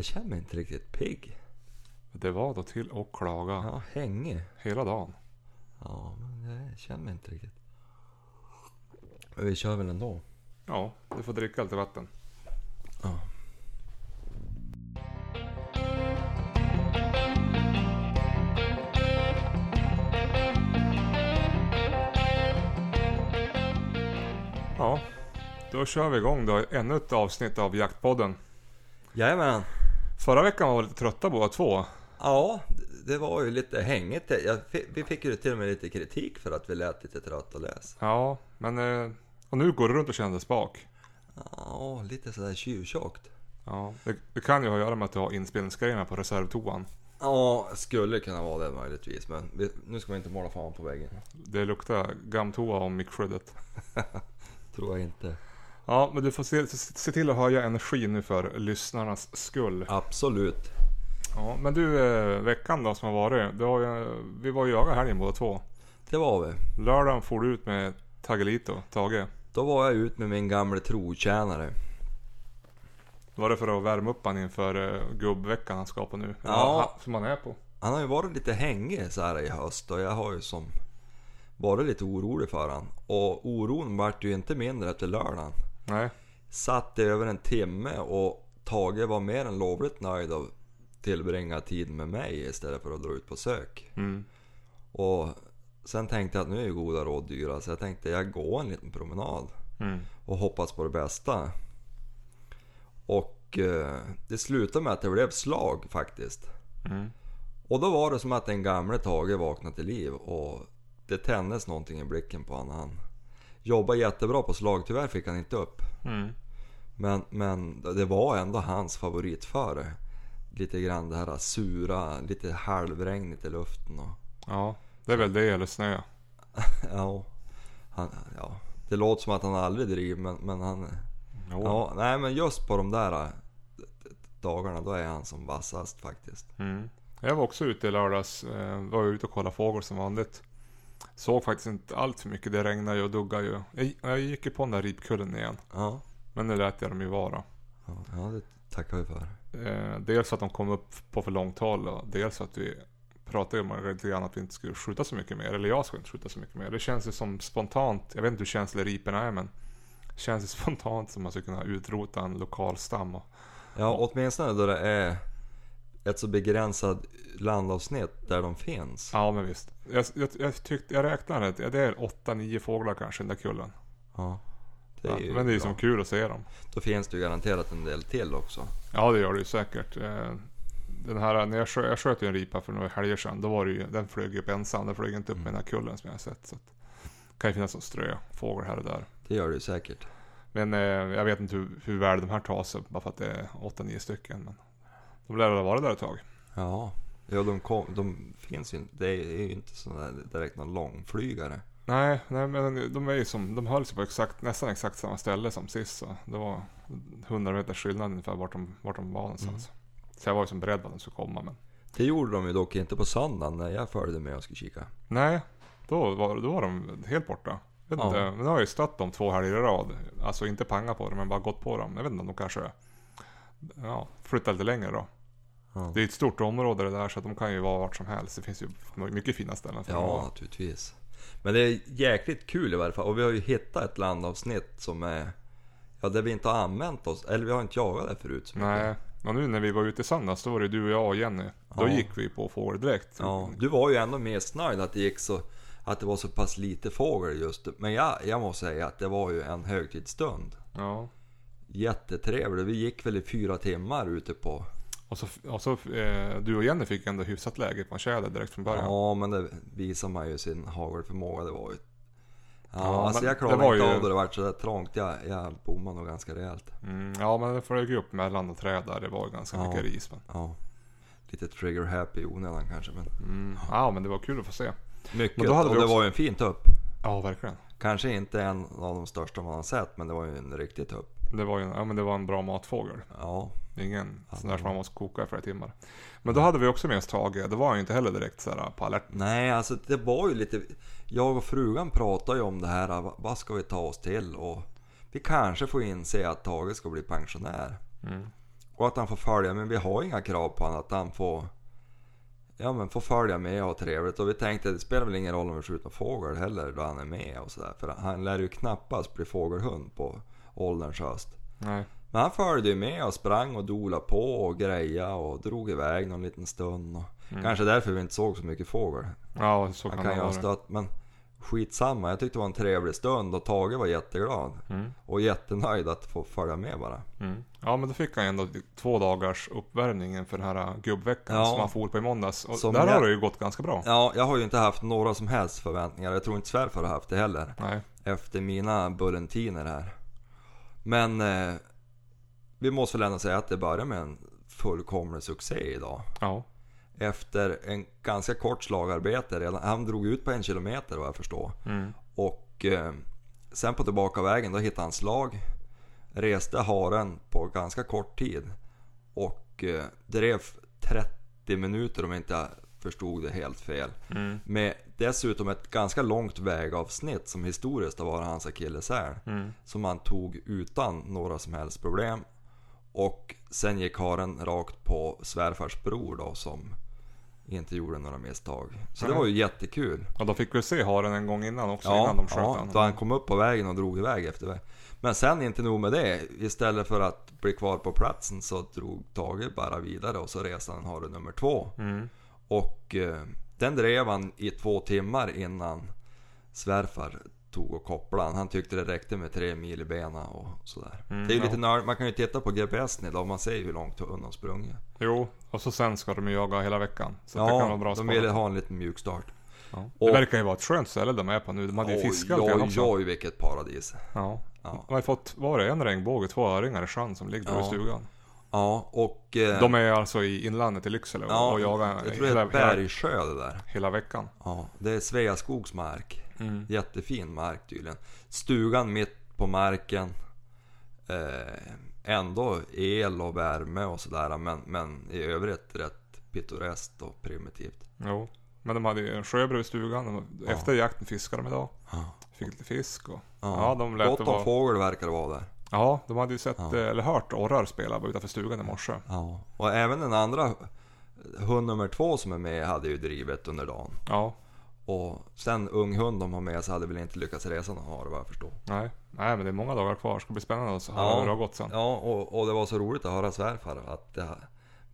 Jag känner mig inte riktigt pigg. Det var då till att klaga Ja, hängig. hela dagen. Ja, men jag känner mig inte riktigt. Men vi kör väl ändå. Ja, du får dricka lite vatten. Ja. Ja, då kör vi igång då. Ännu ett avsnitt av Jaktpodden. Jajamän. Förra veckan var vi lite trötta båda två. Ja, det var ju lite hängigt. Jag, fi- vi fick ju till och med lite kritik för att vi lät lite trött och läs. Ja, men... eh, Och nu går du runt och känner spak. Ja, lite sådär tjuvtjockt. Ja, det, det kan ju ha att göra med att du har inspelningsgrejerna på reservtoan. Ja, skulle kunna vara det möjligtvis. Men vi, nu ska vi inte måla fan på väggen. Det luktar gamtoa om mickskyddet. Tror jag inte. Ja, men du får se, se, till att höja energi nu för lyssnarnas skull. Absolut. Ja, men du, eh, veckan då som har varit. Det var ju, vi var ju jaga helgen båda två. Det var vi. Lördagen for du ut med Tagelito, Tage. Då var jag ut med min gamle trotjänare. Var det för att värma upp han inför uh, gubbveckan han ska på nu? Ja. Som han är på. Han har ju varit lite hängig så här i höst och jag har ju som varit lite orolig för han. Och oron vart ju inte mindre efter lördagen. Nej. Satt i över en timme och Tage var mer än lovligt nöjd att tillbringa tid med mig istället för att dra ut på sök. Mm. Och sen tänkte jag att nu är ju goda råd dyra så jag tänkte jag går en liten promenad Mm. och hoppas på det bästa. Och eh, det slutade med att det blev slag faktiskt. Mm. Och då var det som att den gamle Tage vaknade till liv och det tändes någonting i blicken på honom. Han jobbade jättebra på slag, tyvärr fick han inte upp. Mm. Men, men det var ändå hans favoritföre. Lite grann det här sura, lite halvregnigt i luften och Ja, det är väl det eller snö. ja, han, ja. Det låter som att han aldrig driver men, men han... Jo. Ja, nej men just på de där äh, dagarna då är han som vassast faktiskt. Mm. Jag var också ute i lördags. Eh, var ute och kollade fågel som vanligt. Såg faktiskt inte allt för mycket. Det regnade ju och duggade ju. Jag, jag gick ju på den där ripkullen igen. Ja, Men nu lät jag dem ju vara. ja, ja det tackar vi för. Eh, dels att de kom upp på för långt håll och dels att vi pratade om lite grann att vi inte skulle skjuta så mycket mer. Eller jag skulle inte skjuta så mycket mer. Det känns ju som spontant. Jag vet inte hur känsliga riporna är men. Det känns ju spontant som att man skulle kunna utrota en lokal stam. Och, Ja, åtminstone då det är ett så begränsat landavsnitt där de finns. ja men visst. Jag, jag, jag, tyckte, jag räknade det är 8-9 fåglar kanske i den där kullen. Ja, det Ja, men det är ju som kul att se dem. Då finns det ju garanterat en del till också. Ja det gör det ju säkert. Eh, Den här, när jag, sköt, jag sköt ju en ripa för några helger sedan. Då var det ju, den flög upp ensam. Den flög inte upp med den här kullen som jag har sett. Så det kan ju finnas någon ströfågel här och där. Det gör det ju säkert. Men eh, jag vet inte hur, hur väl de här tar sig. Bara för att det är 8-9 stycken. Men de lär ha varit där ett tag. Ja, ja de, kom, de finns ju inte. Det är ju inte sådär direkt någon långflygare. Nej, nej men de är ju som, de höll sig på exakt, nästan exakt samma ställe som sist. Så det var 100 meters skillnad ungefär vart de, vart de var någonstans. Så jag var ju som beredd på att de skulle komma men. Det gjorde de ju dock inte på söndagen när jag följde med och skulle kika. Nej, då var, då var de helt borta. Jag vet Ja. inte, men nu har jag ju stött dem två helger i rad. Alltså inte panga på dem, men bara gått på dem. Jag vet inte om de kanske ja, flyttar lite längre då. Ja, Det är ett stort område det där så att de kan ju vara vart som helst. Det finns ju mycket fina ställen för ja dem. naturligtvis. Men det är jäkligt kul i varje fall. Och vi har ju hittat ett landavsnitt som är... Ja, där vi inte har använt oss. Eller vi har inte jagat där förut så mycket. Nej, och nu när vi var ute i söndags då var det du och jag och Jenny. Då Ja. gick vi på fågel direkt. Ja, du var ju ändå missnöjd att det gick så... Att det var så pass lite fågel just. Men jag, jag måste säga att det var ju en högtidsstund. Ja. Jättetrevlig. Vi gick väl i fyra timmar ute på... Och så, och så eh, du och Jenny fick ändå hyfsat läge på en tjäder direkt från början. Ja, men det visar man ju sin hagelförmåga. Det var ju... Ja, Ja, alltså jag klarade inte ju- av det. Det vart sådär trångt. Jag, jag bommade nog ganska rejält. Mm, ja men det flög ju upp mellan och träd där. Det var ganska Ja. mycket ris. Men, Ja. Lite trigger happy i onödan kanske, men... mm, ja men det var kul att få se. Mycket. Men då hade och vi det också- var ju en fin tupp. Ja verkligen. Kanske inte en av de största man har sett, men det var ju en riktig tupp. Det var ju ja, men det var en bra matfågel. Ja. Ingen Ja. sån där som man måste koka i flera timmar. Men då hade vi också med oss Tage. Det var ju inte heller direkt sådär på alert. Nej, alltså det var ju lite... Jag och frugan pratade ju om det här, vad- vad ska vi ta oss till? Och vi kanske får inse att Tage ska bli pensionär. Mm. och att han får följa, men vi har inga krav på honom att han får Ja men får följa med och ha trevligt och vi tänkte det spelar väl ingen roll om vi skjuter fågel heller då han är med och sådär. För han lär ju knappast bli fågelhund på ålderns höst. Nej. Men han följde ju med och sprang och dola på och greja och drog iväg någon liten stund. Och Mm. Kanske därför vi inte såg så mycket fågel. Ja, så Han kan kan det vara. stött men skitsamma. Jag tyckte det var en trevlig stund och Tage var jätteglad. Mm. Och jättenöjd att få följa med bara. Mm. Ja, men då fick han ändå två dagars uppvärmning inför den här gubbveckan Ja. som han for på i måndags. Och Som där jag- har det ju gått ganska bra. Ja, jag har ju inte haft några som helst förväntningar. Jag tror inte svärfar har haft det heller. Nej. Efter mina bullentiner här. Men eh, vi måste väl ändå säga att det börjar med en fullkomlig succé idag. Ja. Efter en ganska kort slagarbete redan. Han drog ut på en kilometer vad jag förstår. Mm. Och eh, sen på tillbakavägen då hittade han slag. Reste haren på ganska kort tid. Och eh, drev 30 minuter om jag inte förstod det helt fel. Mm. Med dessutom ett ganska långt vägavsnitt som historiskt har varit hans akilleshäl. Mm. Som han tog utan några som helst problem. Och sen gick haren rakt på svärfars bror då som inte gjorde några misstag. Så det Nej. var ju jättekul. Och då fick vi se haren en gång innan också, Ja, innan de sköt ja honom. då han kom upp på vägen och drog iväg efter väg. Men sen inte nog med det. Istället för att bli kvar på platsen så drog Tage bara vidare och så reste han hare nummer två. Mm. Och eh, den drev han i två timmar innan svärfar tog och kopplade han. Han tyckte det räckte med tre mil i benen och sådär. Mm, det är ju ja. lite nörd. Man kan ju titta på GPSen idag. Man ser ju hur långt hunden har sprungit. Jo, och så sen ska de ju jaga hela veckan. Så det kan vara bra de ville ha en liten mjukstart. Ja. Och- Det verkar ju vara ett skönt ställe de är på nu. De hade ju Oj, fiskat oj, också. oj, vilket paradis. Ja. Ja. De har ju fått, var det en regnbåge, två öringar i sjön som ligger Ja. i stugan. Ja, och... eh, De är alltså i inlandet i Lycksele och, ja, och jagar jag tror det är hela, ett hela, bergssjö det där. hela veckan. Ja, det är Sveaskogs mark. Mm. Jättefin mark tydligen. Stugan mitt på marken. Eh, ändå el och värme och sådär men, men i övrigt rätt pittoreskt och primitivt. Jo. Men de hade ju en sjö bredvid stugan. och Ja. Efter jakten fiskade de idag. Ja. Fick lite fisk och... Ja, Ja, de lät Gott om vara... fågel verkar det vara där. Ja, de hade ju sett, Ja. eh, eller hört orrar spela utanför stugan i morse. Ja. Och även den andra hund nummer två som är med hade ju drivet under dagen. Ja. Och sen ung hund de har med sig hade väl inte lyckats resa någon hare vad jag förstår. Nej. Nej, men det är många dagar kvar. Ska bli spännande att höra Ja. hur det har gått sen. Ja, och, och det var så roligt att höra svärfar att det,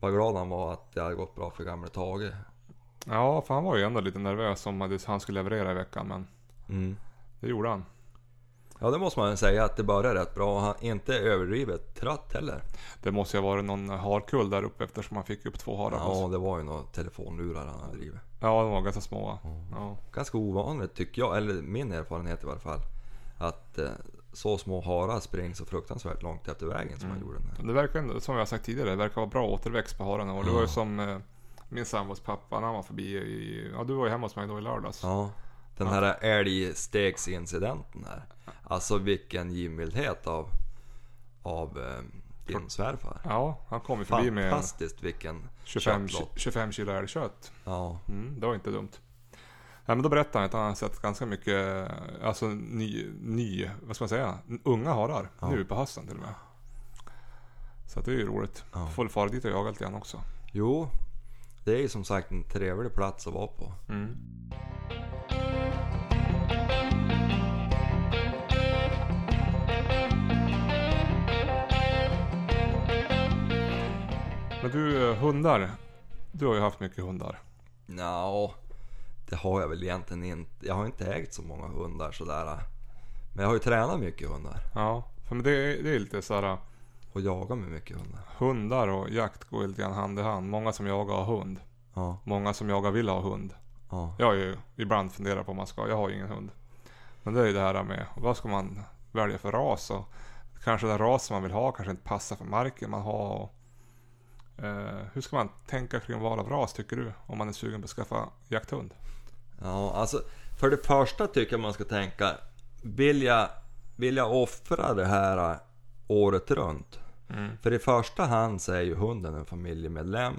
vad glad han var att det hade gått bra för gamle Tage. Ja, för han var ju ändå lite nervös om att han skulle leverera i veckan, men Mm. det gjorde han. Ja det måste man säga att det började rätt bra han inte överdrivet trött heller. Det måste ju ha varit någon harkull där uppe eftersom han fick upp två harar. Ja det var ju några telefonlurar han hade drivit. ja, de var ganska små. Ja. Ganska ovanligt tycker jag, eller min erfarenhet i varje fall. Att eh, så små harar springer så fruktansvärt långt efter vägen som han gjorde. Det verkar, som jag har sagt tidigare, det verkar vara bra återväxt på hararna. Och det var ju som eh, min sambos pappa när han var förbi i... Ja, du var ju hemma hos mig då i lördags. Ja, den här älgstegsincidenten här. Alltså vilken givmildhet av, av eh, din svärfar. Ja, han kom ju förbi med Fantastiskt vilken 25, köttlott. 25 kilo älgkött. Ja, Mm, det var inte dumt. Nej, men då berättade han att han har sett ganska mycket, alltså ny, ny vad ska man säga, unga harar Ja. nu på hösten till och med. Så att det är ju roligt. Ja. Får fara dit och jaga lite grann också. jo. Det är ju som sagt en trevlig plats att vara på. Mm. Men du, eh, hundar. Du har ju haft mycket hundar. Ja, det har jag väl egentligen inte. Jag har inte ägt så många hundar sådär. Men jag har ju tränat mycket hundar. Ja, för men det, är- det är lite såhär, Och jagat med mycket hundar. hundar och jakt går lite grann hand i hand. Många som jagar har hund. Ja, Många som jagar vill ha hund. Ja. Jag har ju ibland funderat på om man ska, jag har ju ingen hund. Men det är ju det här med, vad ska man välja för ras och kanske den ras man vill ha kanske inte passar för marken man har. Och, eh, hur ska man tänka kring val av ras tycker du? Om man är sugen på att skaffa jakthund? Ja, alltså för det första tycker jag man ska tänka, vill jag, vill jag offra det här året runt? Mm. För i första hand så är ju hunden en familjemedlem.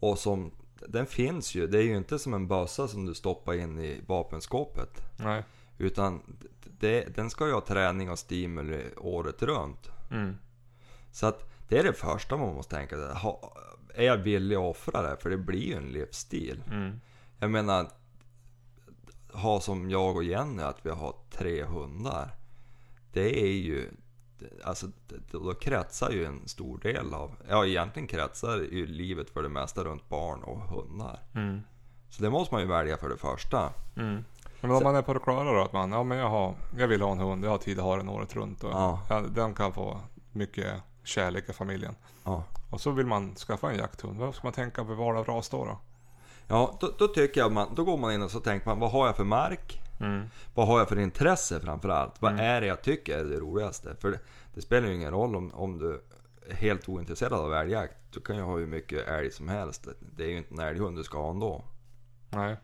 Och som, den finns ju, det är ju inte som en bössa som du stoppar in i vapenskåpet. Nej. Utan det, den ska ju ha träning och stimuli året runt. Mm. Så att Det är det första man måste tänka sig. Ha, är jag villig att offra det? För det blir ju en livsstil. Mm. Jag menar, ha som jag och Jenny att vi har tre hundar. Det är ju, alltså då kretsar ju en stor del av, ja egentligen kretsar ju livet för det mesta runt barn och hundar. Mm. Så det måste man ju välja för det första. Mm. Men om man är på det klara då att man, ja men jag, har, jag vill ha en hund, jag har tid att ha den året runt och Ja. ja, den kan få mycket kärlek i familjen. Ja. Och så vill man skaffa en jakthund. Vad ska man tänka på val av ras då? då? Ja, då, då tycker jag man, då går man in och så tänker man, vad har jag för mark? Mm. Vad har jag för intresse framförallt? Vad Mm. är det jag tycker är det roligaste? För det, det spelar ju ingen roll om, om du är helt ointresserad av älgjakt. Du kan ju ha hur mycket älg som helst. Det är ju inte en älghund du ska ha ändå. Nej.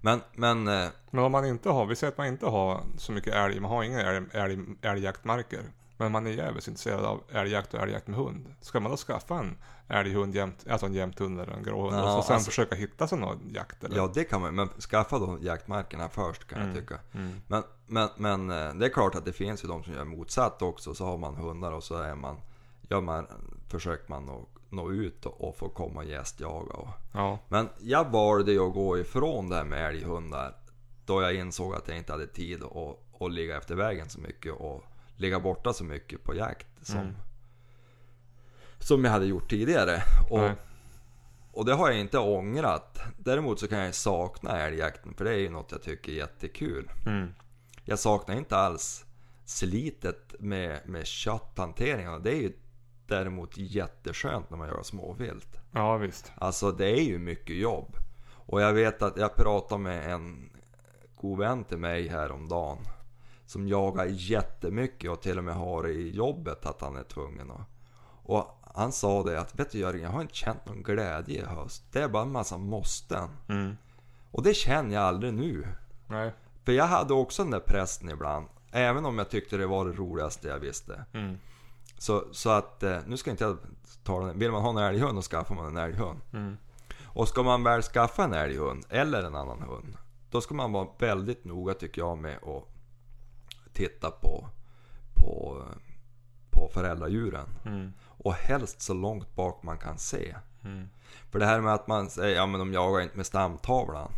Men, men eh, Men om man inte har, vi säger att man inte har så mycket älg, man har inga älg, älg, älgjaktmarker. Men man är jävligt intresserad av älgjakt och älgjakt med hund. Ska man då skaffa en älghund jämt, alltså en jämthund eller en gråhund Ja, och så sen alltså- försöka hitta sig någon jakt eller? ja det kan man Men skaffa då jaktmarkerna först kan Mm. jag tycka. Mm. Men, men, men eh, det är klart att det finns ju de som gör motsatt också. Så har man hundar och så är man, gör man, försöker man att nå ut och, och få komma och gästjaga. Och, Ja. Men jag valde ju att gå ifrån det här med älghundar då jag insåg att jag inte hade tid att, att ligga efter vägen så mycket och ligga borta så mycket på jakt som, Mm. som jag hade gjort tidigare. Och, Nej. och det har jag inte ångrat. Däremot så kan jag sakna älgjakten för det är ju något jag tycker är jättekul. Mm. Jag saknar inte alls slitet med, med kötthanteringen. Det är ju däremot jätteskönt när man gör småvilt. Ja visst. Alltså det är ju mycket jobb. Och jag vet att jag pratade med en god vän till mig häromdagen. Som jagar jättemycket och till och med har i jobbet att han är tvungen att. Och han sa det att, vet du Jörgen, jag har inte känt någon glädje i höst. Det är bara en massa måsten. Mm. Och det känner jag aldrig nu. Nej. För jag hade också den där pressen ibland. Även om jag tyckte det var det roligaste jag visste. Mm. Så, så att, eh, nu ska inte jag ta den. Vill man ha en älghund, då skaffar man en älghund. Mm. Och ska man väl skaffa en älghund, eller en annan hund. Då ska man vara väldigt noga tycker jag med att titta på, på, på föräldradjuren. Mm. Och helst så långt bak man kan se. Mm. För det här med att man säger, ja men de jagar inte med stamtavlan.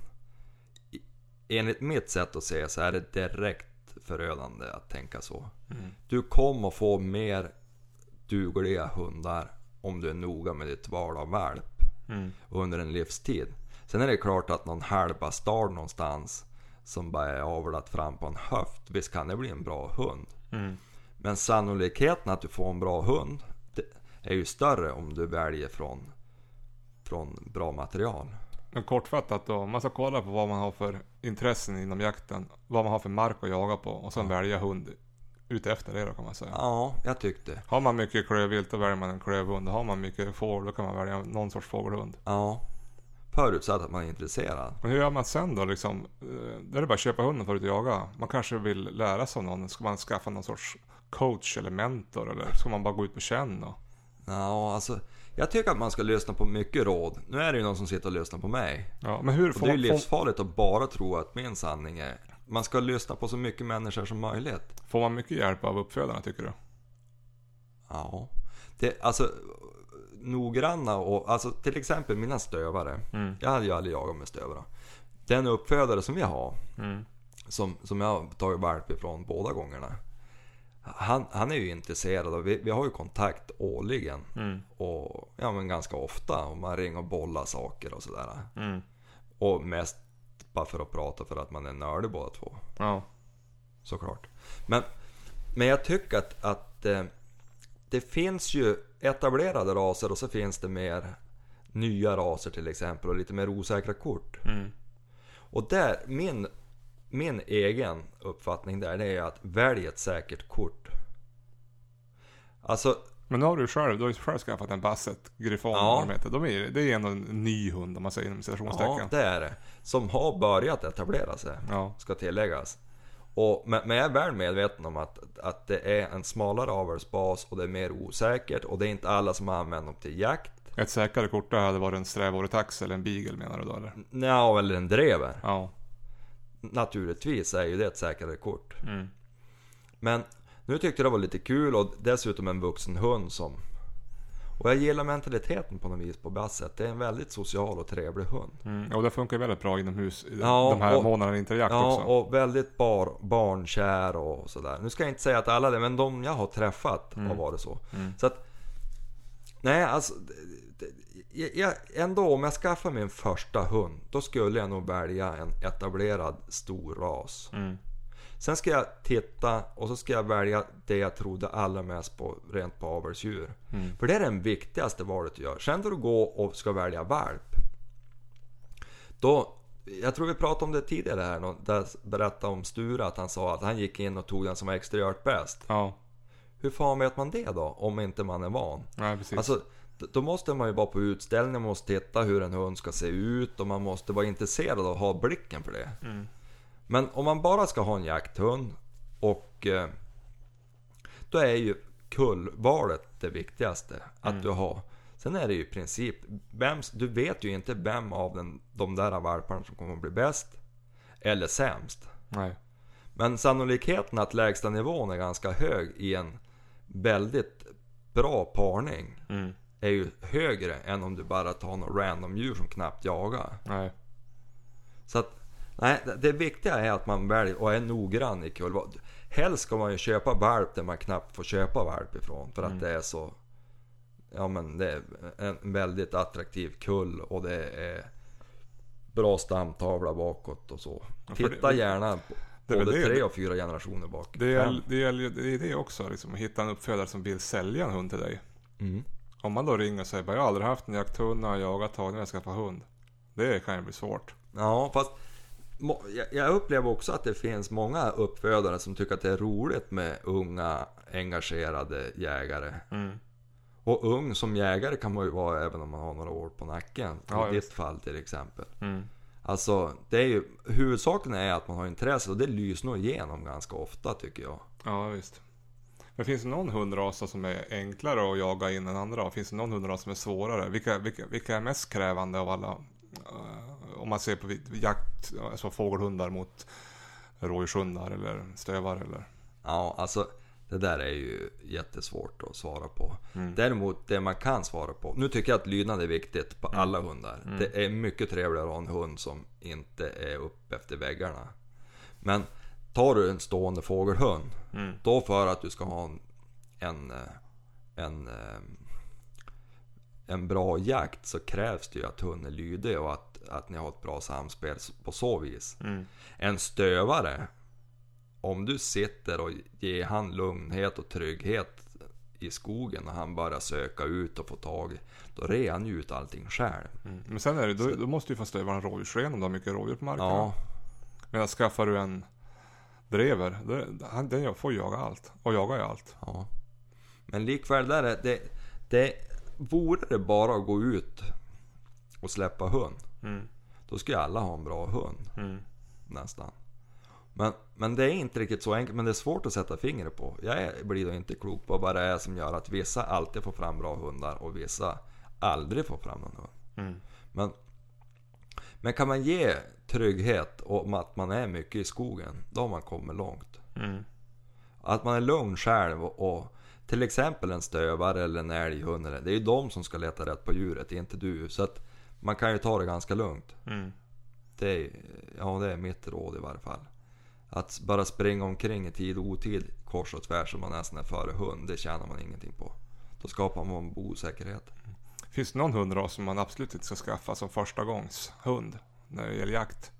Enligt mitt sätt att se så är det direkt förödande att tänka så. Mm. Du kommer att få mer dugliga hundar om du är noga med ditt val av valp Mm. under en livstid. Sen är det klart att någon halvbastard någonstans som bara är avlat fram på en höft, visst kan det bli en bra hund. Mm. Men sannolikheten att du får en bra hund är ju större om du väljer från, från bra material. Men kortfattat då, man ska kolla på vad man har för intressen inom jakten. Vad man har för mark att jaga på och sen välja hund utefter det då kan man säga. Ja, jag tyckte. Har man mycket klövvilt då väljer man en klövhund. Har man mycket fågel då kan man välja någon sorts fågelhund. Ja. Förutsatt att man är intresserad. Men hur gör man sen då liksom? eh, Då är det bara att köpa hunden för att jaga. Man kanske vill lära sig av någon. Ska man skaffa någon sorts coach eller mentor? Eller ska man bara gå ut på känn? Och... Ja, alltså. Jag tycker att man ska lyssna på mycket råd. Nu är det ju någon som sitter och lyssnar på mig. Ja, men hur Och får det är ju livsfarligt att bara tro att min sanning är... Man ska lyssna på så mycket människor som möjligt. får man mycket hjälp av uppfödarna tycker du? Ja. Det, alltså, noggranna och... Alltså till exempel mina stövare. Mm. Jag hade ju aldrig jagat med stövare. Den uppfödare som vi har, Mm. som, som jag har tagit valp ifrån båda gångerna. Han, han är ju intresserad och vi, vi har ju kontakt årligen. Mm. Och ja men ganska ofta. Och man ringer och bollar saker och sådär. Mm. Och mest bara för att prata för att man är nördig båda två. Ja. Såklart. Men, men jag tycker att, att eh, det finns ju etablerade raser och så finns det mer nya raser till exempel och lite mer osäkra kort. Mm. Och där, min, min egen uppfattning där det är att välj ett säkert kort. Alltså, Men nu har du själv, du har ju själv skaffat en Basset Griffon Ja. de heter. De är, det är ändå en ny hund om man säger inom ja citationstecken. det är det. Som har börjat etablera sig. Ja. ska tilläggas. Och, men, men jag är väl medveten om att, att det är en smalare avelsbas och det är mer osäkert och det är inte alla som använder dem till jakt. Ett säkrare kort hade varit en strävåretax eller en beagle menar du då eller? Nja, eller en drever. Ja. Naturligtvis är ju det ett säkrare kort. Mm. Men nu tyckte jag det var lite kul och dessutom en vuxen hund som, Och jag gillar mentaliteten på något vis på Basset. Det är en väldigt social och trevlig hund. Mm. Och det funkar väldigt bra inomhus Ja, de här och- månaderna vinterjakt Ja, också. och väldigt bar, barnkär och sådär. Nu ska jag inte säga att alla det, men de jag har träffat har varit så. Mm. Så att... Nej, alltså... jag, ändå, om jag skaffar min första hund, då skulle jag nog välja en etablerad stor ras. Mm. Sen ska jag titta och så ska jag välja det jag trodde allra mest på rent på avelsdjur. Mm. För det är den viktigaste valet du gör. Sen när du går och ska välja valp. Då, jag tror vi pratade om det tidigare här, där berättade om Sture att han sa att han gick in och tog den som var exteriört bäst. Ja, Hur fan vet man det då? Om inte man är van. nej precis. Alltså, då måste man ju vara på utställning, man måste titta hur en hund ska se ut och man måste vara intresserad och ha blicken för det. Mm. Men om man bara ska ha en jakthund och eh, då är ju kullvalet det viktigaste att du har. Sen är det ju i princip, vem, du vet ju inte vem av den, de där valparna som kommer att bli bäst eller sämst. nej. Men sannolikheten att lägsta nivån är ganska hög i en väldigt bra parning Mm. är ju högre än om du bara tar något random djur som knappt jagar. Nej. Så att, nej, det- viktiga är att man väljer och är noggrann i kullval. Helst ska man ju köpa valp där man knappt får köpa valp ifrån. För att det är så... Ja men det är en väldigt attraktiv kull och det är bra stamtavla bakåt och så. Ja, Titta det- gärna på det både det- tre och fyra generationer bak. Det är, Fem. det, det är det också, liksom, att hitta en uppfödare som vill sälja en hund till dig. Mm. Om man då ringer och säger bara, jag har aldrig haft en jakthund, jag har jagat tag när jag skaffar hund. Det kan ju bli svårt. Ja, fast jag- upplever också att det finns många uppfödare som tycker att det är roligt med unga engagerade jägare. Mm. Och ung som jägare kan man ju vara även om man har några år på nacken. Ja, I just. ditt fall till exempel. Mm. Alltså, det är ju, huvudsaken är att man har intresse och det lyser nog igenom ganska ofta tycker jag. Ja, visst. Men finns det någon hundras som är enklare att jaga in än andra? Finns det någon hundras som är svårare? Vilka, vilka, vilka är mest krävande av alla? Om man ser på jakt, alltså fågelhundar mot rådjurshundar eller stövar eller? Ja, alltså det där är ju jättesvårt att svara på. Mm. Däremot det man kan svara på. Nu tycker jag att lydnad är viktigt på Mm. alla hundar. Det är mycket trevligare att ha en hund som inte är upp efter väggarna. Men tar du en stående fågelhund. Mm. Då för att du ska ha en, en, eh, en, eh, en bra jakt så krävs det ju att hunden är lydig och att, att ni har ett bra samspel på så vis. Mm. En stövare, om du sitter och ger han lugnhet och trygghet i skogen och han bara söka ut och få tag då rear han ju ut allting själv. Mm. Men sen är det, då, då måste du få stövaren en rådjursren om du har mycket rådjur på marken. Ja, Medan skaffar du en drever, då, han, den får jaga allt. Och jagar ju allt. ja. Men likväl där är det, det vore det bara att gå ut och släppa hund, Mm. då skulle alla ha en bra hund. Mm. nästan. Men, men det är inte riktigt så enkelt, men det är svårt att sätta fingret på. Jag blir då inte klok på vad det är som gör att vissa alltid får fram bra hundar och vissa aldrig får fram någon hund. Mm. Men, men kan man ge trygghet om att man är mycket i skogen, då har man kommit långt. Mm. Att man är lugn själv och, och till exempel en stövare eller en älghund, det är ju de som ska leta rätt på djuret, inte du. Så att man kan ju ta det ganska lugnt. Mm. Det är, ja, det är mitt råd i varje fall. Att bara springa omkring i tid och otid kors och tvärs som man nästan är före hund, det tjänar man ingenting på. Då skapar man osäkerhet. Finns det någon hundras som man absolut inte ska skaffa som första gångs hund när det gäller jakt?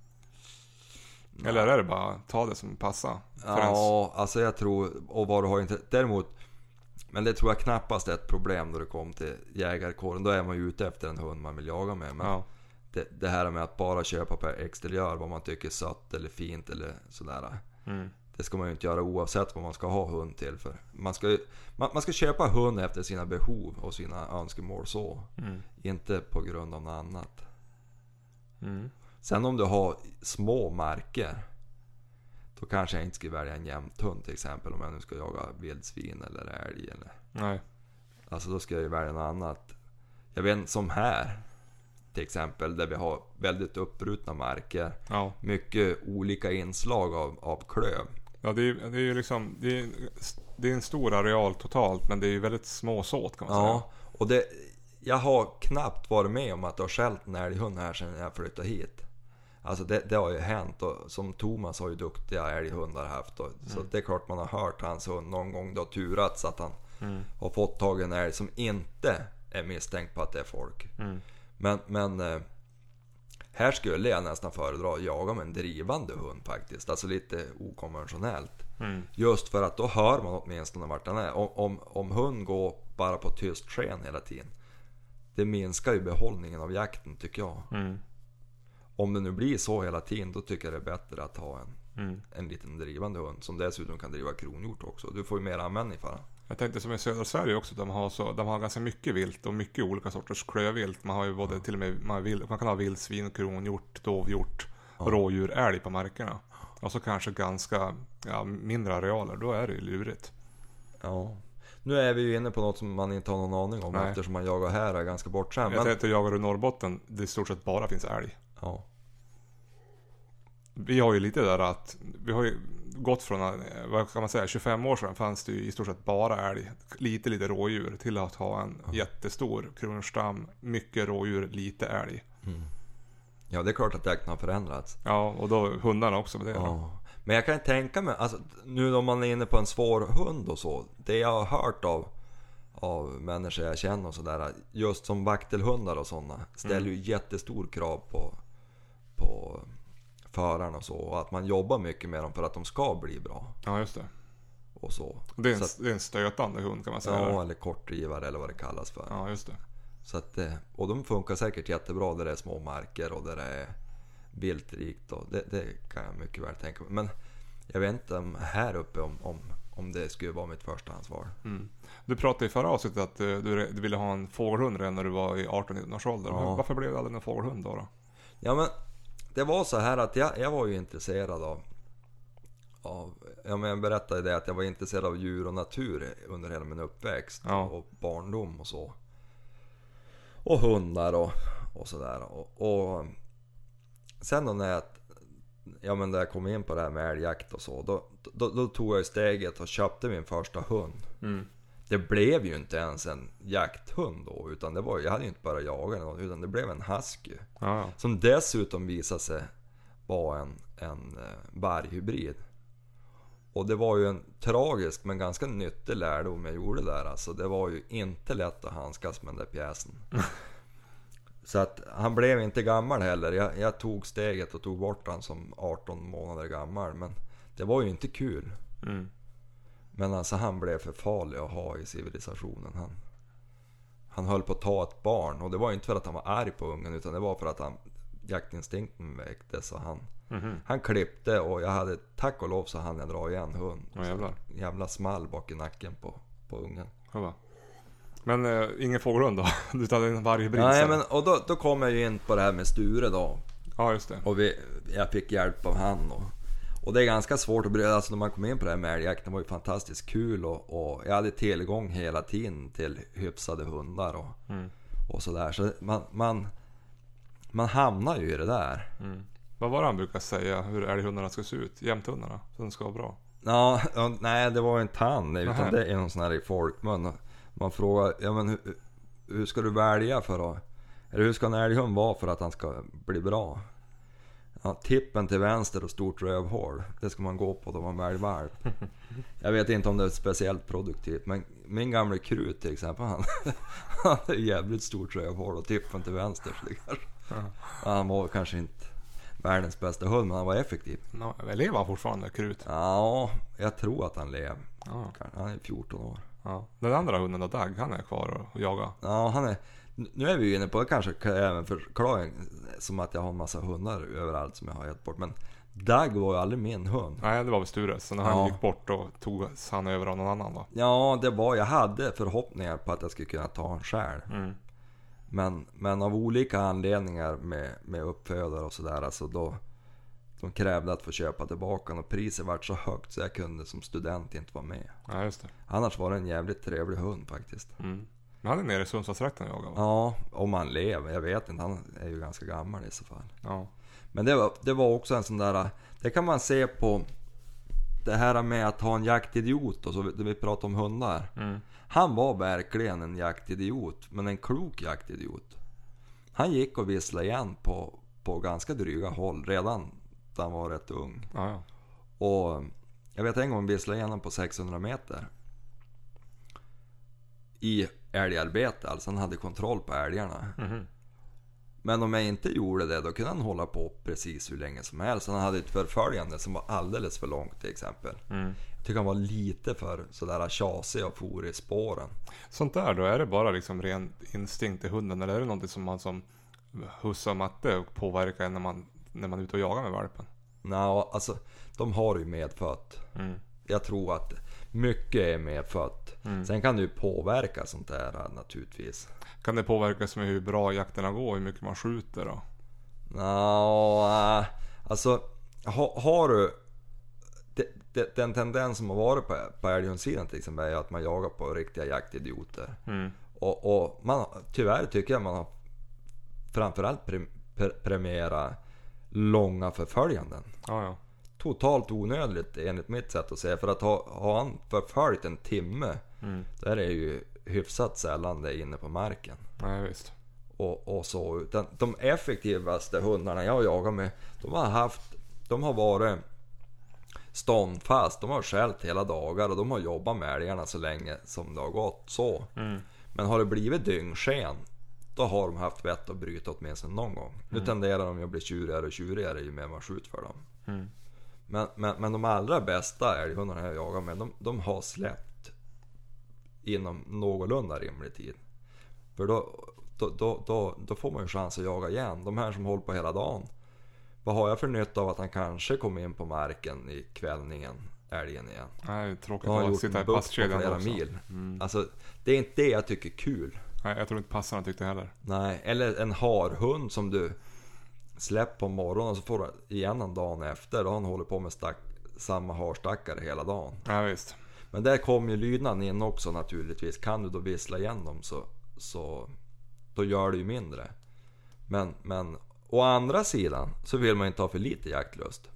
Eller är det bara ta det som passar? För ens- Ja, alltså jag tror, och vad du har inte... Däremot, men det tror jag knappast är ett problem när det kommer till jägarkåren. Då är man ju ute efter en hund man vill jaga med. Men ja. det, det här med att bara köpa per exteriör vad man tycker är sött eller fint eller sådär. Mm. Det ska man ju inte göra oavsett vad man ska ha hund till. För man, ska, man, man ska köpa hund efter sina behov och sina önskemål så. Mm. Inte på grund av något annat. Mm. Sen om du har små marker. Då kanske jag inte skulle välja en jämthund till exempel. Om jag nu ska jaga vildsvin eller älg. Eller. Nej. Alltså då ska jag ju välja något annat. Jag vet som här. Till exempel där vi har väldigt uppbrutna marker. Ja. Mycket olika inslag av, av klöv. Ja, det är, det är ju liksom... Det är, det är en stor areal totalt, men det är ju väldigt små såt kan man Ja, Och det, jag har knappt varit med om att det har skällt en älghund här sedan jag flyttade hit. Alltså det, det har ju hänt och som Thomas har ju duktiga älghundar haft. Och, Så det är klart man har hört hans hund någon gång det har turats att han Mm. har fått tag i en älg som inte är misstänkt på att det är folk. Mm. Men, men eh, här skulle jag nästan föredra att jaga med en drivande hund faktiskt. Alltså lite okonventionellt. Mm. Just för att då hör man åtminstone vart den är. Om, om, om hund går bara på tyst sken hela tiden. Det minskar ju behållningen av jakten tycker jag. Om det nu blir så hela tiden då tycker jag det är bättre att ha en, Mm. en liten drivande hund. Som dessutom kan driva kronhjort också. Du får ju mer användning för den. Jag tänkte som i södra Sverige också, de har, så, de har ganska mycket vilt och mycket olika sorters klövvilt. Man har ju både till och med, man, vilt, man kan ha vildsvin, kronhjort, dovhjort, rådjur, älg på markerna. Och så kanske ganska ja, mindre arealer, då är det ju lurigt. Ja. Nu är vi ju inne på något som man inte har någon aning om Nej. eftersom man jagar här är ganska bortskämd. Jag Men, tänkte jagar du Norrbotten, det i stort sett bara finns älg. ja. Vi har ju lite där att, vi har ju gått från, vad kan man säga, 25 år sedan fanns det ju i stort sett bara älg, lite lite rådjur, till att ha en jättestor kronhjortsstam, mycket rådjur, lite älg. ja, det är klart att jakten har förändrats. Ja, och då hundarna också med det. Ja. Men jag kan tänka mig, alltså, nu om man är inne på en svår hund och så. Det jag har hört av, av människor jag känner och sådär. Just som vaktelhundar och sådana. Ställer ju jättestor krav på, på föraren och så. Och att man jobbar mycket med dem för att de ska bli bra. Ja, just det. Och så. Det är, en, så att, det är en stötande hund kan man säga. ja, eller kortdrivare eller vad det kallas för. ja just det. Så att, eh, och de funkar säkert jättebra där det är små marker och där det är viltrikt. Och det, det kan jag mycket väl tänka mig. Men jag vet inte om här uppe om, om, om det skulle vara mitt förstahandsval. Mm. Du pratade i förra avsnittet att eh, du, du ville ha en fågelhund redan när du var i 18-19 års ålder. Ja. Varför blev det aldrig en fågelhund då? då? Ja men det var så här att jag, jag var ju intresserad av, av ja, men jag berättade det att jag var intresserad av djur och natur under hela min uppväxt Ja. och barndom och så. Och hundar och, och sådär. Och, och sen då när jag, ja, men när jag kom in på det här med älgjakt och så. Då, då, då tog jag steget och köpte min första hund. Mm. Det blev ju inte ens en jakthund då. Utan det var, jag hade ju inte bara jagat något, utan det blev en husky. Ja. Som dessutom visade sig vara en, en eh, varghybrid. Och det var ju en tragisk men ganska nyttig lärdom jag gjorde där. Alltså det var ju inte lätt att handskas med den där pjäsen. Så att han blev inte gammal heller. Jag, jag tog steget och tog bort han som 18 månader gammal. Men det var ju inte kul. Mm. Men alltså han blev för farlig att ha i civilisationen. Han, han höll på att ta ett barn och det var inte för att han var arg på ungen utan det var för att han, jaktinstinkten väcktes och han, Mhm. han klippte och jag hade, tack och lov så hann jag dra igen hund. Ja, jävlar. Så jävla small bak i nacken på, på ungen. Ja, va. Men eh, ingen fågelhund då? Du hade en varghybrid Nej men och då, då kom jag ju in på det här med Sture då. Ja, just det. Och vi, jag fick hjälp av han och, och det är ganska svårt att bryta, alltså när man kom in på det här med älgjakten var ju fantastiskt kul och, och jag hade tillgång hela tiden till hyfsade hundar och, Mm. och sådär. Så man, man, man hamnar ju i det där. Mm. Vad var det han brukade säga hur älghundarna ska se ut? Jämthundarna, så de ska vara bra. Ja, nej det var inte han utan det är någon sån här i folkmun. Man frågar, ja men hur, hur ska du välja för att... Eller hur ska en älghund vara för att han ska bli bra? Ja, tippen till vänster och stort rövhål. Det ska man gå på då man väljer valp. Jag vet inte om det är speciellt produktivt men min gamla krut till exempel han, han hade jävligt stort rövhål och tippen till vänster. Så kanske, han var kanske inte världens bästa hund men han var effektiv. No, lever han fortfarande, Krut? Ja, jag tror att han lever. Ja. Han är 14 år. ja. Den andra hunden då, Dag, han är kvar och jagar. Ja, han är... Nu är vi ju inne på, kanske kan jag även förklara som att jag har en massa hundar överallt som jag har gett bort. Men Dag var ju aldrig min hund. Nej, det var väl Sture. Så när han Ja. gick bort då tog han över av någon annan då. Ja, det var, jag hade förhoppningar på att jag skulle kunna ta en själv. Mm. Men, men av olika anledningar med, med uppfödare och sådär, alltså då... De krävde att få köpa tillbaka och priset vart så högt så jag kunde som student inte vara med. Ja, just det. Annars var det en jävligt trevlig hund faktiskt. Mm. Men han är nere i Sundsvallstrakten och jagar va? Ja, om han lever. Jag vet inte, han är ju ganska gammal i så fall. Ja. Men det var, det var också en sån där, det kan man se på, det här med att ha en jaktidiot och så, vi, vi pratar om hundar. Mm. Han var verkligen en jaktidiot, men en klok jaktidiot. Han gick och visslade igen på, på ganska dryga håll redan när han var rätt ung. Ja, ja. Och jag vet en gång visslade igenom på 600 meter. I älgarbete, alltså han hade kontroll på älgarna. Mhm. Men om jag inte gjorde det, då kunde han hålla på precis hur länge som helst. Han hade ett förföljande som var alldeles för långt till exempel. Mm. Jag tycker han var lite för sådär tjasig och for i spåren. Sånt där då, är det bara liksom ren instinkt i hunden eller är det någonting som man som husse och matte påverkar när man, när man är ute och jagar med valpen? Nå, alltså de har ju medfött. Mm. Jag tror att mycket är medfött. Mm. Sen kan det ju påverka sånt där naturligtvis. Kan det påverkas med hur bra jakterna går, hur mycket man skjuter då? Nå, äh, alltså ha, har du... Det, det, den tendens som har varit på, på älghundsidan till exempel är att man jagar på riktiga jaktidioter. Mm. Och, och man, tyvärr tycker jag man har framförallt pre, pre, premierat långa förföljanden. Ja, ja. Totalt onödigt enligt mitt sätt att se. För att ha, har han förföljt en timme, Mm. då är det ju hyfsat sällan det är inne på marken. Nej, visst. Och, och så. Utan de effektivaste hundarna jag jagat med, de har haft, de har varit ståndfast. De har skällt hela dagar och de har jobbat med älgarna så länge som det har gått så. Mm. Men har det blivit dyngsken, då har de haft vett att bryta åtminstone någon gång. Nu tenderar de ju att bli tjurigare och tjurigare ju mer man skjuter för dem. Mm. Men, men, men de allra bästa älghundarna jag jagar med, de, de har släppt inom någorlunda rimlig tid. För då, då, då, då, då får man ju chans att jaga igen. De här som håller på hela dagen. Vad har jag för nytta av att han kanske kommer in på marken i kvällningen, älgen igen? Nej, tråkigt att sitta i passkedjan flera också. mil. Mm. Alltså, det är inte det jag tycker är kul. Nej, jag tror inte passarna tyckte heller. Nej, eller en harhund som du släpper på morgonen och så får du igen en dagen efter. Har han hållit på med stack, samma harstackare hela dagen. Ja, visst. Men där kommer ju lydnaden in också naturligtvis. Kan du då vissla igen dem så, så då gör det ju mindre. Men, men å andra sidan så vill man inte ha för lite jaktlust.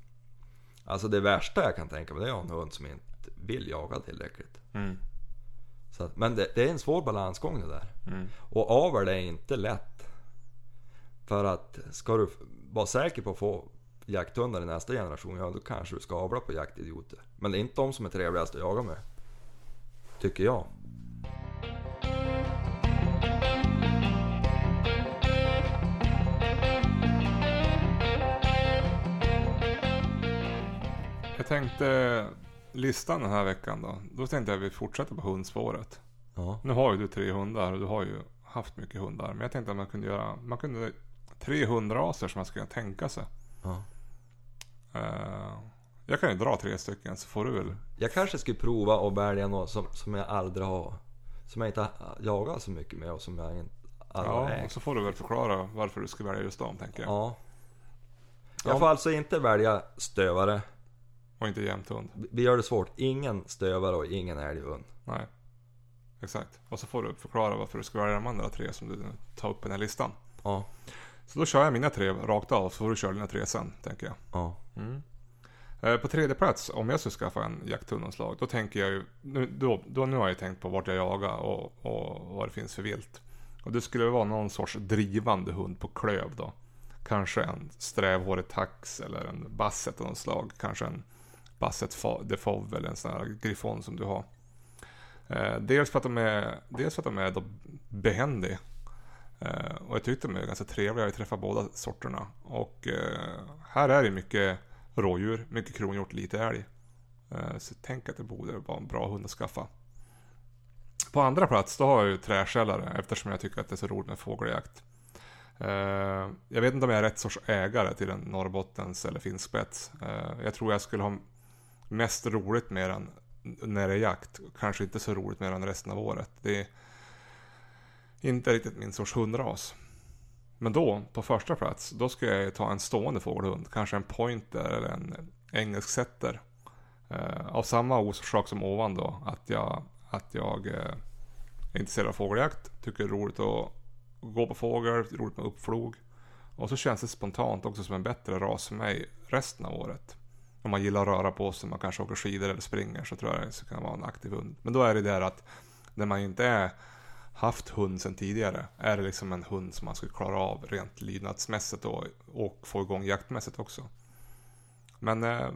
Alltså det värsta jag kan tänka mig det är att ha en hund som inte vill jaga tillräckligt. Mm. Så att, men det, det är en svår balansgång det där. Mm. Och avel är inte lätt. För att ska du vara säker på att få jakthundar i nästa generation, ja då kanske du ska avla på jaktidioter. Men det är inte de som är trevligast att jaga med. Tycker jag. Jag tänkte listan den här veckan då. Då tänkte jag att vi fortsätter på hundspåret. Ja. Nu har ju du tre hundar och du har ju haft mycket hundar. Men jag tänkte att man kunde göra man kunde, tre hundraser som man skulle kunna tänka sig. ja. Eh, jag kan ju dra tre stycken så får du väl. Jag kanske skulle prova att välja något som, som jag aldrig har... Som jag inte har jagat så mycket med och som jag inte aldrig Ja, och ägt. så får du väl förklara varför du ska välja just dem tänker jag. Ja. Jag Ja. får alltså inte välja stövare. Och inte jämthund. Vi gör det svårt. Ingen stövare och ingen älghund. Nej. Exakt. Och så får du förklara varför du ska välja de andra tre som du tar upp i den här listan. Ja. Så då kör jag mina tre rakt av så får du köra dina tre sen, tänker jag. Ja. Eh, På tredje plats, om jag skulle skaffa en jakthundanslag, då tänker jag ju... Nu, då, då, nu har jag tänkt på vart jag jagar och, och vad det finns för vilt. Och det skulle vara någon sorts drivande hund på klöv då. Kanske en strävhårig tax eller en basset av något slag. Kanske en basset de fauve eller en sån här griffon som du har. Eh, dels för att de är, dels för att de är då behändig. Eh, och jag tyckte de är ganska trevliga. Jag träffade båda sorterna. Och eh, här är det mycket rådjur, mycket kronhjort, lite älg. Eh, så tänk att det borde vara en bra hund att skaffa. På andra plats då har jag ju träskällare eftersom jag tycker att det är så roligt med fågeljakt. Eh, jag vet inte om jag är rätt sorts ägare till en Norrbottens eller finskspets. Eh, jag tror jag skulle ha mest roligt med den när det är jakt. Kanske inte så roligt med den resten av året. Det är inte riktigt min sorts hundras. Men då, på första plats, då ska jag ta en stående fågelhund. Kanske en pointer eller en engelsk setter. Eh, av samma orsak som ovan då. Att jag, att jag eh, är intresserad av fågeljakt. Tycker det är roligt att gå på fågel, roligt med uppflog. Och så känns det spontant också som en bättre ras för mig resten av året. om man gillar att röra på sig, man kanske åker skidor eller springer, så tror jag det kan vara en aktiv hund. Men då är det där att när man inte är haft hund sedan tidigare, är det liksom en hund som man skulle klara av rent lydnadsmässigt och, och få igång jaktmässigt också. Men eh,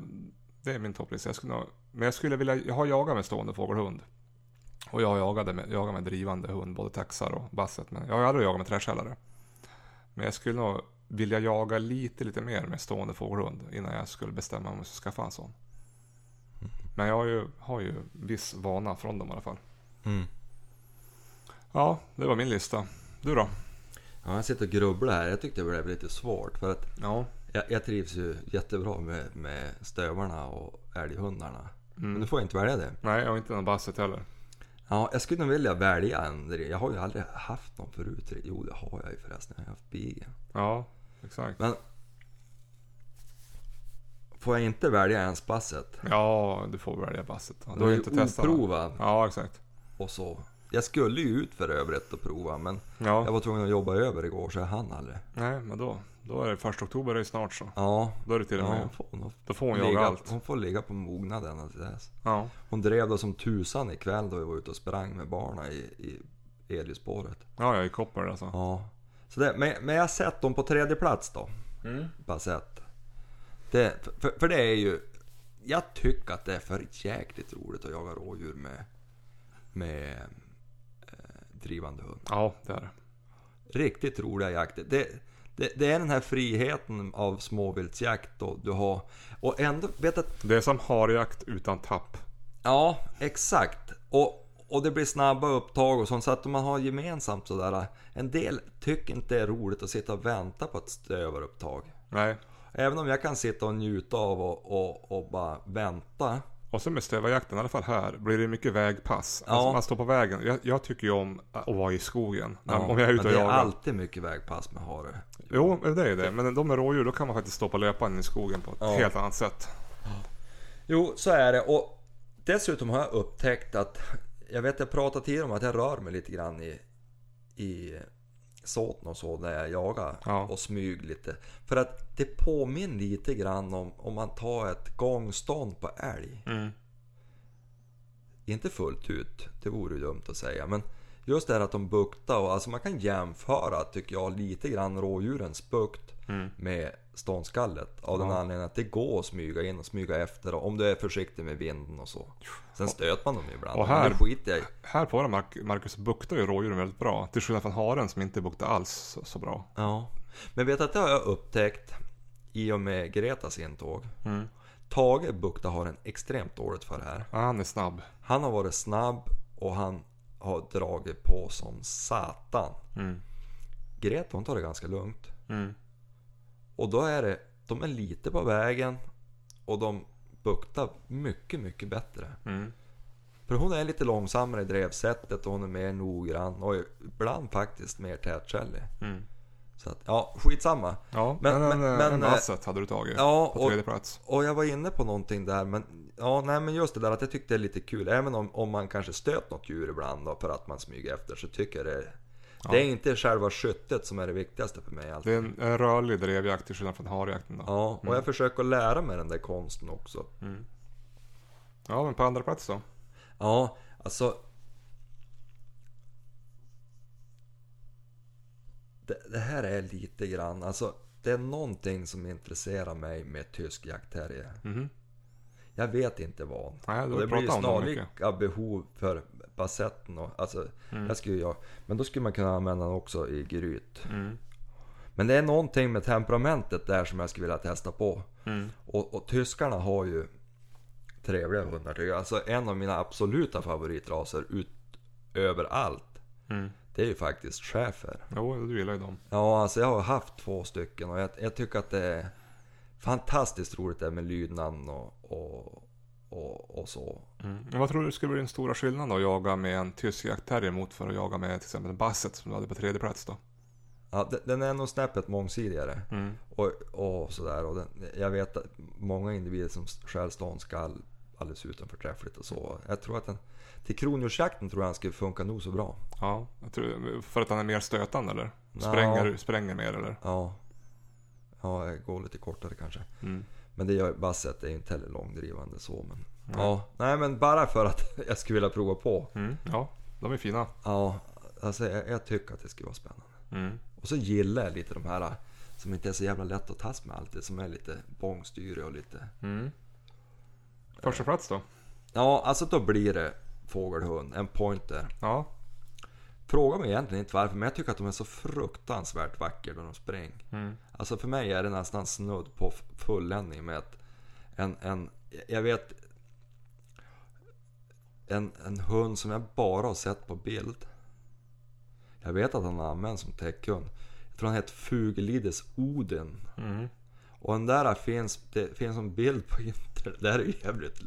det är min topplista. Jag skulle nog, men jag skulle vilja, jag har jagat med stående fågelhund. Och jag har jagat med, jagat med drivande hund, både taxar och basset. Men jag har aldrig jagat med träskällare. Men jag skulle nog vilja jaga lite, lite mer med stående fågelhund innan jag skulle bestämma om jag ska skaffa en sån. Men jag har ju, har ju viss vana från dem i alla fall. Mm. Ja, det var min lista. Du då? Ja, jag sitter och grubblar här. Jag tyckte det blev lite svårt för att Ja. jag, jag trivs ju jättebra med, med stövarna och älghundarna. Men Mm. nu får jag inte välja det. Nej, jag har inte någon basset heller. Ja, jag skulle nog vilja välja en. Jag har ju aldrig haft någon förut. Jo, det har jag ju förresten. Jag har haft beagle. Ja, exakt. Men... Får jag inte välja ens basset? Ja, du får välja basset. Den Du har ju inte testat den. oprovad Ja, exakt. och så. Jag skulle ju ut för övrigt och prova men Ja. jag var tvungen att jobba över igår så jag hann aldrig. Nej, men då, då är det första oktober är det snart så. Ja, Då är det till och ja med. hon, får, hon, Då får hon jaga allt. hon får ligga på mognaden till dess. Ja. Hon drev då som tusan ikväll då vi var ute och sprang med barnen i, i Elispåret. Ja, jag är i koppar alltså. Ja. Så det, men, men jag har sett dem på tredje plats då. Mm. Bara sett. Det, för, för det är ju... Jag tycker att det är för jäkligt roligt att jaga rådjur med, med eh, drivande hund. Ja, det är det. Riktigt roliga jakter. Det, det, det är den här friheten av småviltsjakt då du har. Och ändå, vet att... Det är som harjakt utan tapp. Ja, exakt. Och, och det blir snabba upptag och sånt. Så att man har gemensamt sådär. En del tycker inte det är roligt att sitta och vänta på ett stövarupptag. Nej. Även om jag kan sitta och njuta av och, och, och bara vänta. Och så med stövarjakten, i alla fall här, blir det mycket vägpass. Ja. Alltså man står på vägen. Jag, jag tycker ju om att vara i skogen. Ja, om jag är ute och det är jagar. alltid mycket vägpass med hare. Jo, det är det. Men de med rådjur, då kan man faktiskt stå på löparen i skogen på ett Ja. helt annat sätt. Jo, så är det. Och dessutom har jag upptäckt att... Jag vet, jag pratade tidigare om att jag rör mig lite grann i, i såten och så när jag jagar Ja. och smyg lite. För att det påminner lite grann om om man tar ett gångstånd på älg. Mm. Inte fullt ut, det vore ju dumt att säga. Men just det här att de buktar och alltså man kan jämföra tycker jag lite grann rådjurens bukt Mm. med ståndskallet. Av den anledningen att det går att smyga in och smyga efter och om du är försiktig med vinden och så. Sen stöter man dem ibland. Och här- jag. Här på mark, Marcus buktar ju rådjuren väldigt bra. Till skillnad från haren som inte buktar alls så, bra. Ja. Men vet du att det har jag upptäckt i och med Gretas intåg. Mm. Tage bukta har en extremt dåligt för det här. Ja, han är snabb. Han har varit snabb och han har dragit på som satan. Mm. Greta hon tar det ganska lugnt. Mm. Och då är det, de är lite på vägen och de buktar mycket, mycket bättre. Mm. För hon är lite långsammare i drevsättet och hon är mer noggrann och ibland faktiskt mer tätkällig. Mm. Så att, ja, skitsamma. Ja, Men- men, men- en, men, en eh, basset hade du tagit Ja, på och, tredje plats. och jag var inne på någonting där men Ja, nej men just det där att jag tyckte det är lite kul. Även om, om man kanske stöt något djur ibland då för att man smyger efter så tycker jag det Ja. Det är inte själva skyttet som är det viktigaste för mig alltid. Det är en, en rörlig drevjakt till skillnad från harjakten då. Ja, och Mm. jag försöker lära mig den där konsten också. Mm. Ja, men på andra plats då? Ja, alltså... Det, det här är lite grann, alltså det är någonting som intresserar mig med tysk jaktterrier. Mhm. Jag vet inte vad. Nej, du Och det blir snarlika behov för bassetten och alltså, Mm. skulle jag, men då skulle man kunna använda den också i gryt. Mm. Men det är någonting med temperamentet där som jag skulle vilja testa på. Mm. Och, och tyskarna har ju trevliga hundar tycker jag. Alltså en av mina absoluta favoritraser utöver allt. Mm. Det är ju faktiskt schäfer. Jo, du gillar ju dem. Ja, alltså jag har haft två stycken och jag, jag tycker att det är fantastiskt roligt det med lydnaden och, och, och, och så. Mm. Men vad tror du skulle bli den stora skillnaden då att jaga med en tysk jaktterrier mot för att jaga med till exempel en basset som du hade på tredje plats då? Ja, de- den är nog snäppet mångsidigare. Mm. Och, och sådär. Och den, jag vet att många individer som skäl ståndskall alldeles utan förträffligt och så. Jag tror att den, till kronhjortsjakten tror jag den skulle funka nog så bra. Ja, jag tror, för att han är mer stötande eller? Ja. Spränger, spränger mer eller? Ja. Ja, jag går lite kortare kanske. Mm. Men det gör basset är ju inte heller långdrivande så. Men, Nej. ja, nej men bara för att jag skulle vilja prova på. Mm. Ja, de är fina. Ja, alltså jag, jag tycker att det skulle vara spännande. Mm. Och så gillar jag lite de här som inte är så jävla lätt att tas med alltid. Som är lite bångstyriga och lite... Mm. Första plats då? Ja, alltså då blir det fågelhund, en pointer. Ja. Fråga mig egentligen inte varför, men jag tycker att de är så fruktansvärt vackra när de springer. Mm. Alltså för mig är det nästan snudd på fulländning med ett, en, en, jag vet, en, en hund som jag bara har sett på bild. Jag vet att han används som täckhund. Jag tror han heter Fugelides Oden. Mm. Och den där finns, det finns en bild på internet. Det här är ju jävligt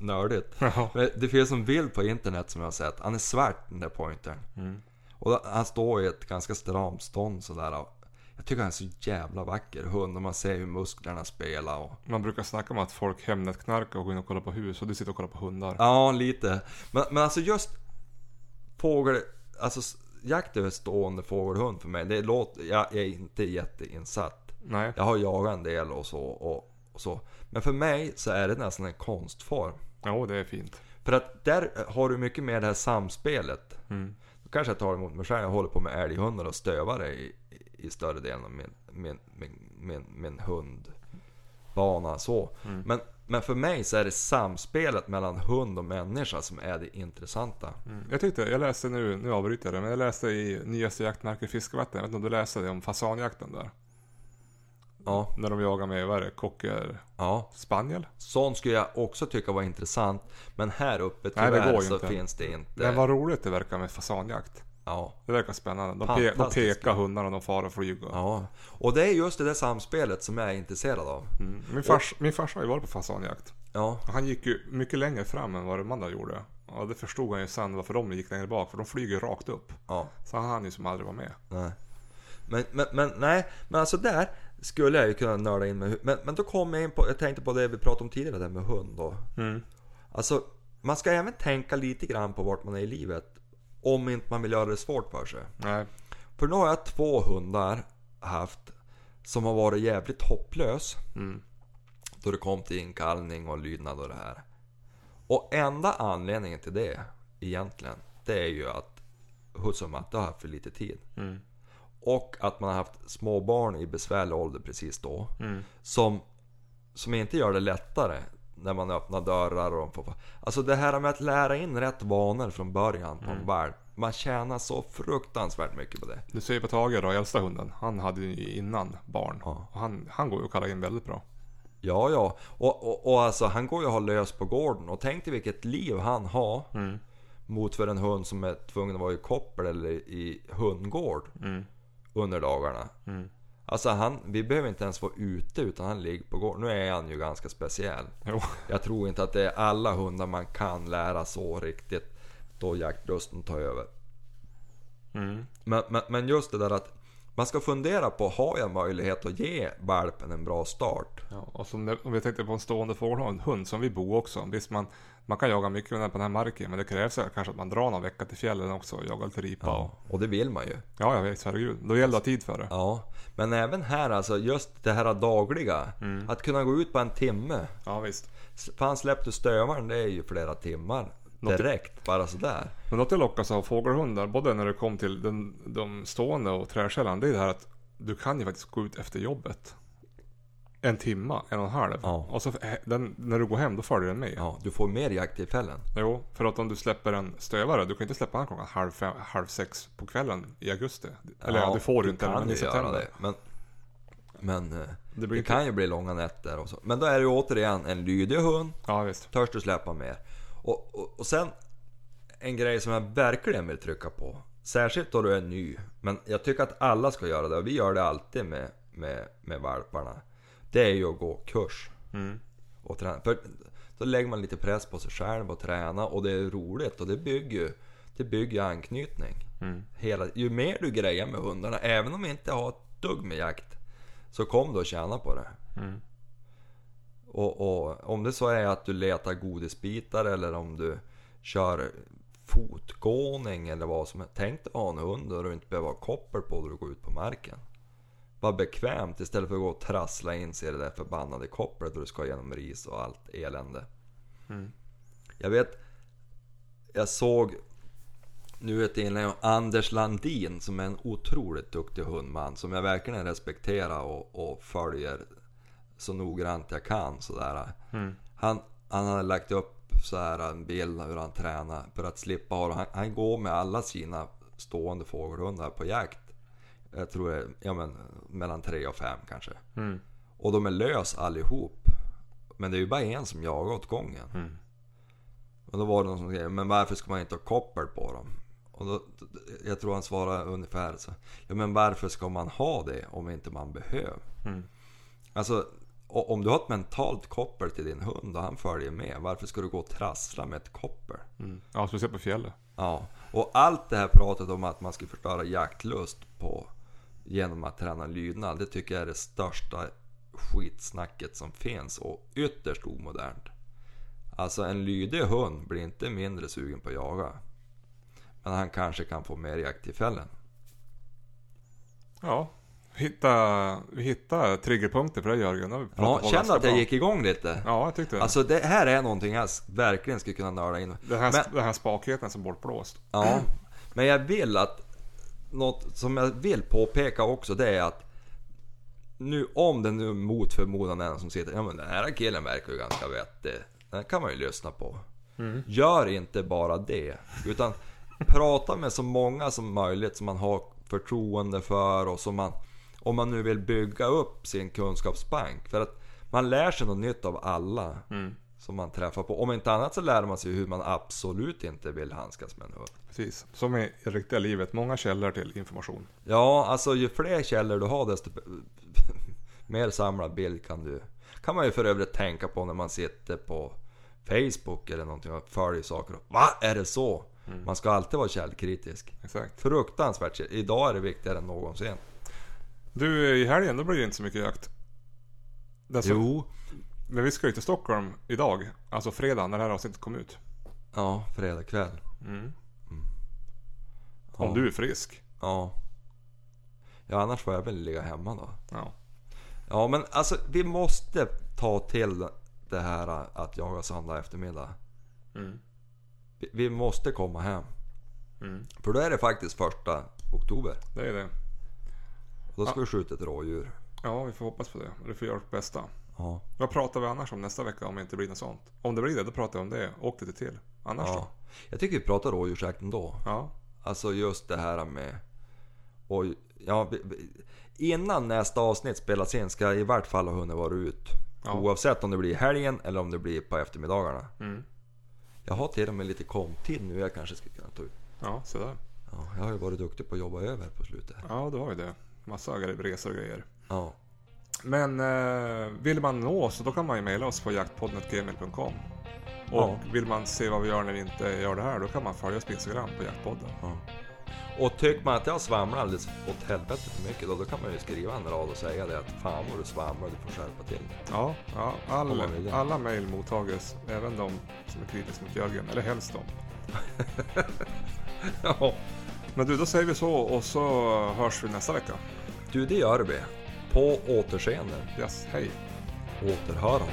nördigt. Ja. Men det finns en bild på internet som jag har sett. Han är svart den där pointern. Mm. Och han står i ett ganska stramt stånd sådär. Jag tycker han är så jävla vacker hund och man ser hur musklerna spelar och... Man brukar snacka om att folk Hemnet-knarkar och går in och kollar på hus och du sitter och kollar på hundar. Ja, lite. Men, men alltså just fågel... Alltså jakt över stående fågelhund för mig, det låter... Jag är inte jätteinsatt. Nej. Jag har jagat en del och så, och, och så. Men för mig så är det nästan en konstform. Jo, det är fint. För att där har du mycket mer det här samspelet. Mm. Då kanske jag tar emot mig själv. Jag håller på med älghundar och stövare i, i, större delen av min, min, min, min, min hundbana. Så. Mm. Men, men för mig så är det samspelet mellan hund och människa som är det intressanta. Mm. Jag tyckte, jag läste nu, nu avbryter jag det, men jag läste i nyaste jaktmärket Fiskevatten, jag vet inte om du läste det om fasanjakten där? Ja, När de jagar med, vad är det, cocker ja. spaniel? Sånt skulle jag också tycka var intressant. Men här uppe Nej, det tyvärr går så inte. finns det inte. Men vad roligt det verkar med fasanjakt. Ja, Det verkar spännande. De, pe- de pekar hundarna och de far och flyger. ja. Och det är just det där samspelet som jag är intresserad av. Mm. Min, fars, min farsa har ju varit på fasanjakt. Ja, Han gick ju mycket längre fram än vad de andra gjorde. Och det förstod han ju sen varför de gick längre bak, för de flyger rakt upp. ja. Så han hann ju som aldrig var med. Nej. Men, men, men nej, men alltså där skulle jag ju kunna nörda in med men, men då kom jag in på, jag tänkte på det vi pratade om tidigare där med hund då. Mm. Alltså, man ska även tänka lite grann på vart man är i livet. Om inte man vill göra det svårt för sig. Nej. För nu har jag två hundar haft som har varit jävligt hopplös. Mm. Då det kom till inkallning och lydnad och det här. Och enda anledningen till det egentligen, det är ju att Husse och Matte har haft för lite tid. Mm. Och att man har haft små barn i besvärlig ålder precis då. Mm. Som, som inte gör det lättare när man öppnar dörrar och får... Alltså det här med att lära in rätt vanor från början på en valp. Man tjänar så fruktansvärt mycket på det. Du ser på Tage då, äldsta hunden. Han hade ju innan barn. Ja. Och han, han går ju att kalla in väldigt bra. Ja, ja. Och, och, och alltså han går ju att ha lös på gården. Och tänk dig vilket liv han har. Mm. Mot för en hund som är tvungen att vara i koppel eller i hundgård Mm. under dagarna. Mm. Alltså han, vi behöver inte ens vara ute utan han ligger på gården. Nu är han ju ganska speciell. Jo. Jag tror inte att det är alla hundar man kan lära så riktigt då jaktlusten tar över. Mm. Men, men, men just det där att man ska fundera på, har jag möjlighet att ge valpen en bra start? Ja, och som om vi tänkte på en stående fågelhund, hund som vi bor också. Visst man, man kan jaga mycket på den här marken men det krävs kanske att man drar någon vecka till fjällen också och jagar lite ripa. Ja, Och det vill man ju. ja jag vet, herregud. Då gäller det att ha tid för det. Ja, men även här alltså, just det här dagliga. Mm. Att kunna gå ut på en timme. Ja visst. Fan släppte stövaren, det är ju flera timmar. Något- Direkt, bara sådär. Men något jag lockas av fågelhundar, både när det kom till den, de stående och träskällan, det är det här att du kan ju faktiskt gå ut efter jobbet. En timma, en och en halv. Ja. Och så eh, den, när du går hem, då följer den med. Ja, du får mer jakttillfällen. Jo, för att om du släpper en stövare, du kan inte släppa den klockan halv, fem, halv sex på kvällen i augusti. Eller ja, det får du inte, men i september. det. Men, men eh, Det det, kan ju bli långa nätter och så. Men då är det ju återigen en lydig hund. Ja, visst. Törs du släppa mer? Och, och, och sen en grej som jag verkligen vill trycka på. Särskilt då du är ny. Men jag tycker att alla ska göra det och vi gör det alltid med, med, med valparna. Det är ju att gå kurs Mm. och träna. För då lägger man lite press på sig själv och träna och det är roligt och det bygger ju det bygger anknytning. Mm. Hela, ju mer du grejer med hundarna, även om vi inte har ett dugg med jakt, så kom du att tjäna på det. Mm. Och, och om det så är att du letar godisbitar eller om du kör fotgåning eller vad som helst. Tänk dig att ha en hund och du inte behöver ha koppel på när du går ut på marken. Vara bekvämt istället för att gå och trassla in sig i det där förbannade kopplet och du ska genom ris och allt elände. Mm. Jag vet, jag såg nu ett inlägg av Anders Landin som är en otroligt duktig hundman som jag verkligen respekterar och, och följer så noggrant jag kan. Sådär. Mm. Han, han hade lagt upp så här en bild hur han tränar för att slippa ha han, han går med alla sina stående fågelhundar på jakt. Jag tror det är ja, men, mellan tre och fem kanske. Mm. Och de är lös allihop. Men det är ju bara en som jagar åt gången. Mm. Och då var det någon som skrev, men varför ska man inte ha koppel på dem? Och då, jag tror han svarade ungefär så. Ja men varför ska man ha det om inte man behöver? Mm. Alltså om du har ett mentalt koppel till din hund och han följer med. Varför ska du gå och trassla med ett koppel? Mm. Ja, speciellt på fjället. Ja, och allt det här pratet om att man ska förstöra jaktlust på genom att träna lydnad. Det tycker jag är det största skitsnacket som finns och ytterst omodernt. Alltså en lydig hund blir inte mindre sugen på att jaga. Men han kanske kan få mer jakttillfällen. Ja. Hitta, vi hittar triggerpunkter för det Jörgen. Det Ja, känner ganska att jag gick igång lite. Ja, jag tyckte det. Alltså det här är någonting jag verkligen skulle kunna nörda in. den, här, men- den här spakheten som bortblåst. Ja, men jag vill att... Något som jag vill påpeka också det är att nu om det nu mot förmodan är någon som sitter, ja men den här killen verkar ju ganska vettig. Den kan man ju lyssna på. Gör inte bara det. Utan prata med så många som möjligt som man har förtroende för och som man... Om man nu vill bygga upp sin kunskapsbank. För att man lär sig något nytt av alla Mm. Som man träffar på. Om inte annat så lär man sig hur man absolut inte vill handskas med en hund. Precis. Som i riktiga livet. Många källor till information. Ja, alltså ju fler källor du har desto mer samlad bild kan du... Kan man ju för övrigt tänka på när man sitter på Facebook eller någonting och följer saker. Va? Är det så? Man ska alltid vara källkritisk. Exakt. Fruktansvärt. Idag är det viktigare än någonsin. Du, i helgen då blir det inte så mycket jakt. Som, Jo. Men vi ska ju till Stockholm idag. Alltså fredag när det här avsnittet kom ut. Ja, fredag kväll. Mm. Ja. Om du är frisk. Ja. Ja, annars får jag väl ligga hemma då. Ja. Ja, men alltså vi måste ta till det här att jaga söndag eftermiddag. Mm. Vi- Vi måste komma hem. Mm. För då är det faktiskt första oktober. Det är det. Och då ska vi skjuta ett rådjur. Ja, vi får hoppas på det. Vi får göra vårt bästa. Ja. Vad pratar vi annars om nästa vecka om det inte blir något sånt? Om det blir det, då pratar vi om det. Åk lite till. Annars ja. då? Jag tycker vi pratar rådjursjakt ändå. Ja. Alltså just det här med... Och, ja, innan nästa avsnitt spelas in ska i vart fall ha hunnit vara ut. Ja. Oavsett om det blir helgen eller om det blir på eftermiddagarna. Mm. Jag har till och med lite komptid nu jag kanske skulle kunna ta ut. Ja, så där. Ja, jag har ju varit duktig på att jobba över på slutet. Ja, du har ju det. Massa resor och grejer. Ja. Men eh, vill man nå oss då kan man ju mejla oss på jaktpodden.gmail.com Och Ja. vill man se vad vi gör när vi inte gör det här då kan man följa oss på Instagram på jaktpodden. Ja. Och tycker man att jag svamlar alldeles åt helvete för mycket då, då kan man ju skriva en rad och säga det att fan vad du svamlar, du får skärpa till. Ja, ja all, alla mejl mottages. Även de som är kritiska mot Jörgen. Eller helst de. Ja. Men du, då säger vi så och så hörs vi nästa vecka. Du, det gör vi. På återseende. Yes, hej. Återhörande.